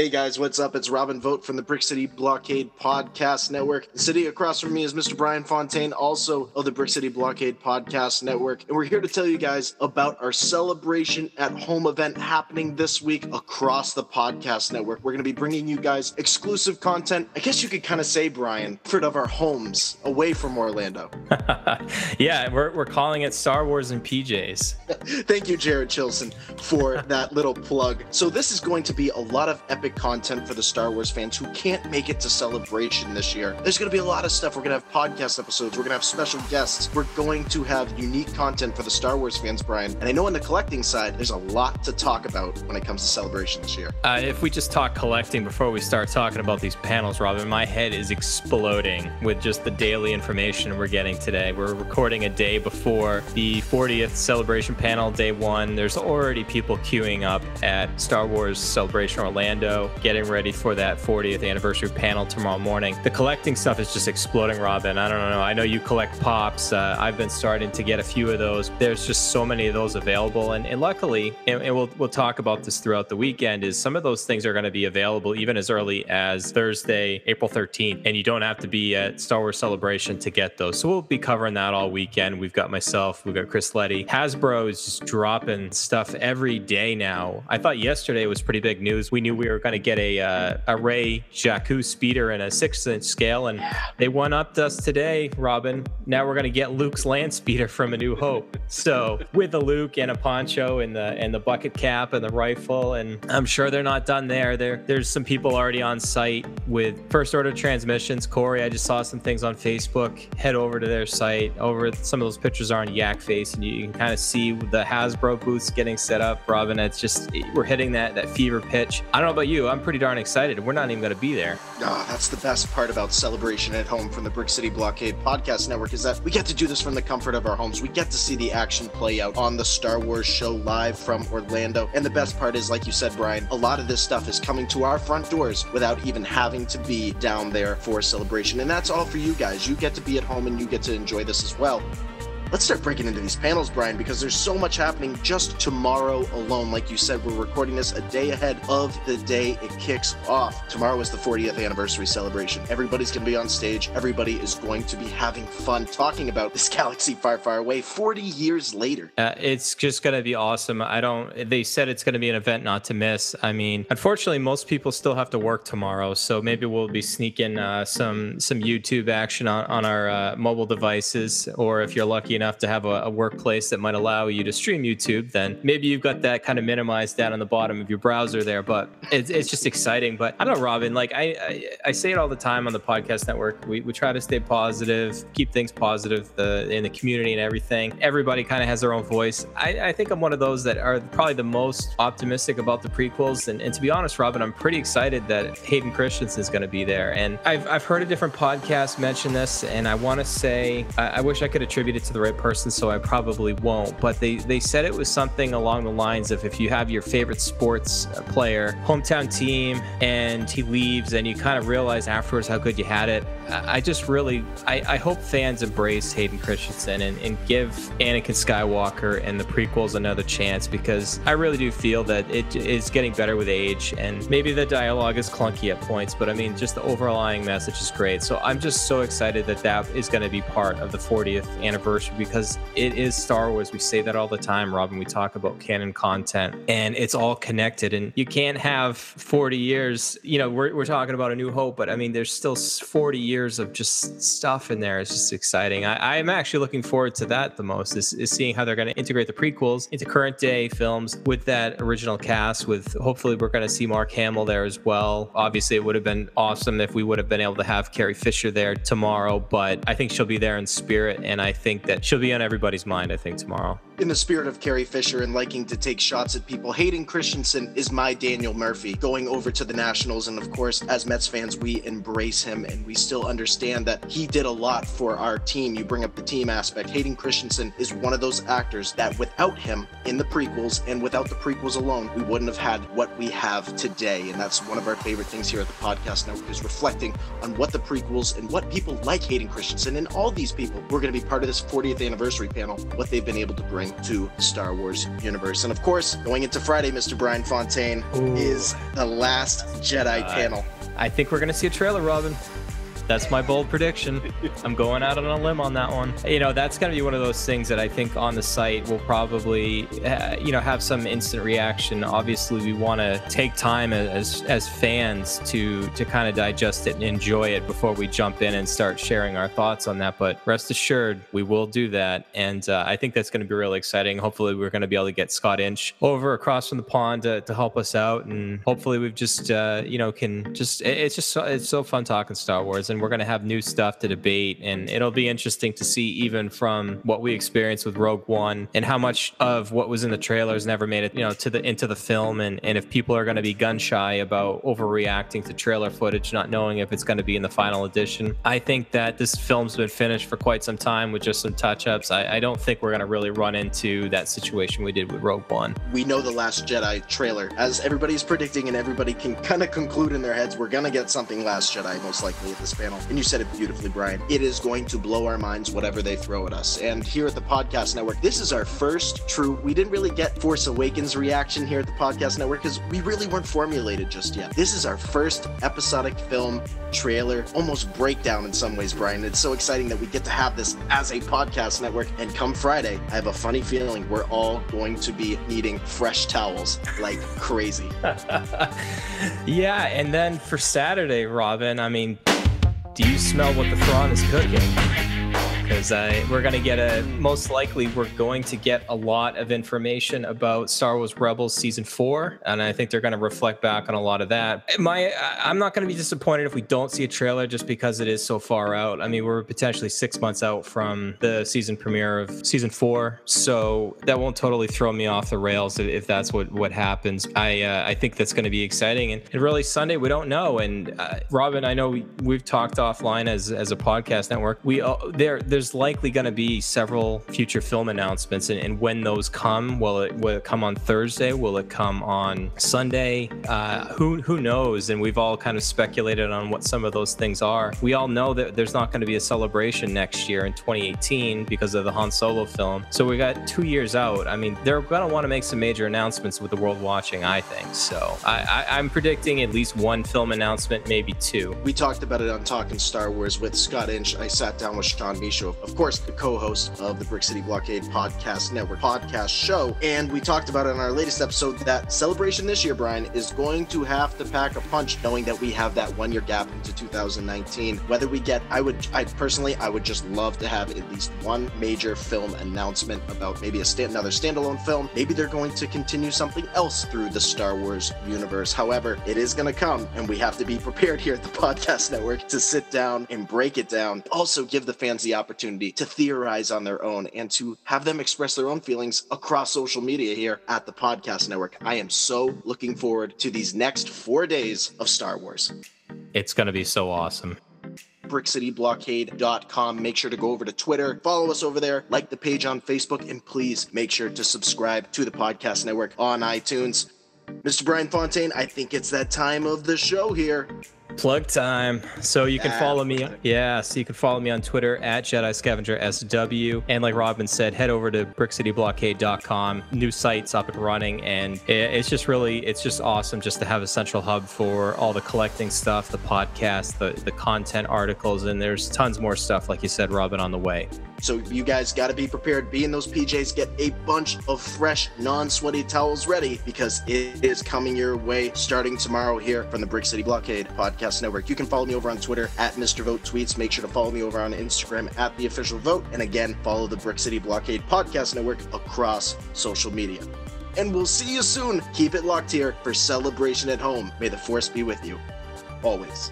Hey guys, what's up? It's Robin Vote from the Brick City Blockade Podcast Network. Sitting across from me is Mr. Brian Fontaine, also of the Brick City Blockade Podcast Network. And we're here to tell you guys about our celebration at home event happening this week across the podcast network. We're going to be bringing you guys exclusive content. I guess you could kind of say, Brian, of our homes away from Orlando. yeah, we're, we're calling it Star Wars and PJs. Thank you, Jared Chilson, for that little plug. So, this is going to be a lot of epic content for the Star Wars fans who can't make it to Celebration this year. There's going to be a lot of stuff. We're going to have podcast episodes. We're going to have special guests. We're going to have unique content for the Star Wars fans, Brian. And I know on the collecting side, there's a lot to talk about when it comes to Celebration this year. Uh, if we just talk collecting before we start talking about these panels, Robin, my head is exploding with just the daily information we're getting today. We're recording a day before the 40th Celebration panel, day one. There's already people queuing up at Star Wars Celebration Orlando getting ready for that 40th anniversary panel tomorrow morning. The collecting stuff is just exploding, Robin. I don't know. I know you collect pops. Uh, I've been starting to get a few of those. There's just so many of those available, and, and luckily, and, and we'll we'll talk about this throughout the weekend. Is some of those things are going to be available even as early as Thursday, April 13th, and you don't have to be at Star Wars Celebration to get those. So we'll be covering that all weekend. We've got myself, we've got Chris Letty. Hasbro is just dropping stuff every day now. I thought yesterday was pretty big news. We knew we were to get a uh, a Rey Jakku speeder and a six inch scale, and they one upped us today, Robin. Now we're going to get Luke's land speeder from A New Hope. So with the Luke and a poncho and the and the bucket cap and the rifle, and I'm sure they're not done there. There there's some people already on site with first order transmissions. Corey, I just saw some things on Facebook. Head over to their site. Over some of those pictures are on Yak Face, and you can kind of see the Hasbro booths getting set up. Robin, it's just we're hitting that that fever pitch. I don't know about you. I'm pretty darn excited. We're not even going to be there. Oh, that's the best part about Celebration at Home from the Brick City Blockade Podcast Network is that we get to do this from the comfort of our homes. We get to see the action play out on the Star Wars show live from Orlando. And the best part is, like you said, Brian, a lot of this stuff is coming to our front doors without even having to be down there for Celebration. And that's all for you guys. You get to be at home and you get to enjoy this as well. Let's start breaking into these panels, Brian, because there's so much happening just tomorrow alone. Like you said, we're recording this a day ahead of the day it kicks off. Tomorrow is the 40th anniversary celebration. Everybody's going to be on stage. Everybody is going to be having fun talking about this galaxy far, far away 40 years later. Uh, it's just going to be awesome. I don't, they said it's going to be an event not to miss. I mean, unfortunately, most people still have to work tomorrow. So maybe we'll be sneaking uh, some, some YouTube action on, on our uh, mobile devices, or if you're lucky enough to have a, a, workplace that might allow you to stream YouTube, then maybe you've got that kind of minimized down on the bottom of your browser there. But it's, it's just exciting. But I don't know, Robin, like I, I, I, say it all the time on the podcast network. We, we try to stay positive, keep things positive the, in the community and everything. Everybody kind of has their own voice. I, I think I'm one of those that are probably the most optimistic about the prequels. And, and to be honest, Robin, I'm pretty excited that Hayden Christensen is going to be there. And I've, I've heard a different podcast mention this, and I want to say I, I wish I could attribute it to the person, so I probably won't. But they, they said it was something along the lines of if you have your favorite sports player, hometown team, and he leaves, and you kind of realize afterwards how good you had it. I just really, I, I hope fans embrace Hayden Christensen and, and give Anakin Skywalker and the prequels another chance because I really do feel that it is getting better with age. And maybe the dialogue is clunky at points, but I mean, just the overlying message is great. So I'm just so excited that that is going to be part of the 40th anniversary because it is Star Wars. We say that all the time, Robin. We talk about canon content and it's all connected. And you can't have 40 years, you know, we're, we're talking about A New Hope, but I mean, there's still 40 years of just stuff in there. It's just exciting. I, am actually looking forward to that the most is, is seeing how they're going to integrate the prequels into current day films with that original cast. With hopefully, we're going to see Mark Hamill there as well. Obviously, it would have been awesome if we would have been able to have Carrie Fisher there tomorrow, but I think she'll be there in spirit. And I think that she'll be on everybody's mind, I think, tomorrow. In the spirit of Carrie Fisher and liking to take shots at people, Hayden Christensen is my Daniel Murphy going over to the Nationals. And of course, as Mets fans, we embrace him and we still understand that he did a lot for our team. You bring up the team aspect. Hayden Christensen is one of those actors that without him in the prequels and without the prequels alone, we wouldn't have had what we have today. And that's one of our favorite things here at the podcast network is reflecting on what the prequels and what people like Hayden Christensen and all these people who are going to be part of this 40th anniversary panel, what they've been able to bring to Star Wars universe. And of course, going into Friday, Mr. Brian Fontaine Ooh. is the last Jedi Uh, panel. I think we're gonna see a trailer, Robin. That's my bold prediction. I'm going out on a limb on that one. You know, that's going to be one of those things that I think on the site will probably, uh, you know, have some instant reaction. Obviously, we want to take time as as fans to to kind of digest it and enjoy it before we jump in and start sharing our thoughts on that. But rest assured, we will do that, and uh, I think that's going to be really exciting. Hopefully, we're going to be able to get Scott Inch over across from the pond to, to help us out, and hopefully, we've just uh, you know can just it- it's just so, it's so fun talking Star Wars and we're going to have new stuff to debate and it'll be interesting to see even from what we experienced with Rogue One and how much of what was in the trailers never made it you know to the into the film and and if people are going to be gun shy about overreacting to trailer footage not knowing if it's going to be in the final edition I think that this film's been finished for quite some time with just some touch-ups I, I don't think we're going to really run into that situation we did with Rogue One We know the Last Jedi trailer. As everybody's predicting and everybody can kind of conclude in their heads, we're going to get something Last Jedi most likely at this panel. And you said it beautifully, Brian. It is going to blow our minds, whatever they throw at us. And here at the Podcast Network, this is our first true. We didn't really get Force Awakens reaction here at the Podcast Network because we really weren't formulated just yet. This is our first episodic film trailer, almost breakdown in some ways, Brian. It's so exciting that we get to have this as a podcast network. And come Friday, I have a funny feeling we're all going to be needing fresh towels like crazy. yeah, and then for Saturday, Robin, I mean, do you smell what the Thrawn is cooking? Because uh, we're going to get a, most likely, we're going to get a lot of information about Star Wars Rebels season four. And I think they're going to reflect back on a lot of that. My, I'm not going to be disappointed if we don't see a trailer just because it is so far out. I mean, we're potentially six months out from the season premiere of season four. So that won't totally throw me off the rails if, that's what, what happens. I, uh, I think that's going to be exciting. And, and really, Sunday, we don't know. And uh, Robin, I know we, we've talked offline as, as a podcast network. We, uh, there, there's likely going to be several future film announcements, and, and, when those come, will it will it come on Thursday? Will it come on Sunday? Uh, who who knows? And we've all kind of speculated on what some of those things are. We all know that there's not going to be a celebration next year in 2018 because of the Han Solo film. So we got two years out. I mean, they're going to want to make some major announcements with the world watching. I think so. I, I, I'm predicting at least one film announcement, maybe two. We talked about it on Talking Star Wars with Scott Inch. I sat down with Sean Misho, of course, the co-host of the Brick City Blockade Podcast Network podcast show, and we talked about it in our latest episode that celebration this year, Brian, is going to have to pack a punch, knowing that we have that one-year gap into 2019. Whether we get, I would, I personally, I would just love to have at least one major film announcement about maybe a stand, another standalone film. Maybe they're going to continue something else through the Star Wars universe. However, it is going to come, and we have to be prepared here at the Podcast Network to sit down and break it down. Also, give the fans the opportunity to theorize on their own and to have them express their own feelings across social media here at the Podcast Network. I am so looking forward to these next four days of Star Wars. It's going to be so awesome brickcityblockade.com. Make sure to go over to Twitter, follow us over there, like the page on Facebook, and please make sure to subscribe to the podcast network on iTunes. Mr. Brian Fontaine, I think it's that time of the show here. Plug time. So you can follow me. Yeah, so you can follow me on Twitter at Jedi Scavenger SW. And like Robin said, head over to brickcityblockade.com. New sites up and running, and it's just really, it's just awesome just to have a central hub for all the collecting stuff, the podcast, the the content articles, and there's tons more stuff, like you said, Robin, on the way. So you guys got to be prepared. Be in those PJs. Get a bunch of fresh, non-sweaty towels ready because it is coming your way starting tomorrow here from the Brick City Blockade Podcast Network. You can follow me over on Twitter at Mr. Vote Tweets. Make sure to follow me over on Instagram at the official vote. And again, follow the Brick City Blockade Podcast Network across social media. And we'll see you soon. Keep it locked here for Celebration at Home. May the Force be with you always.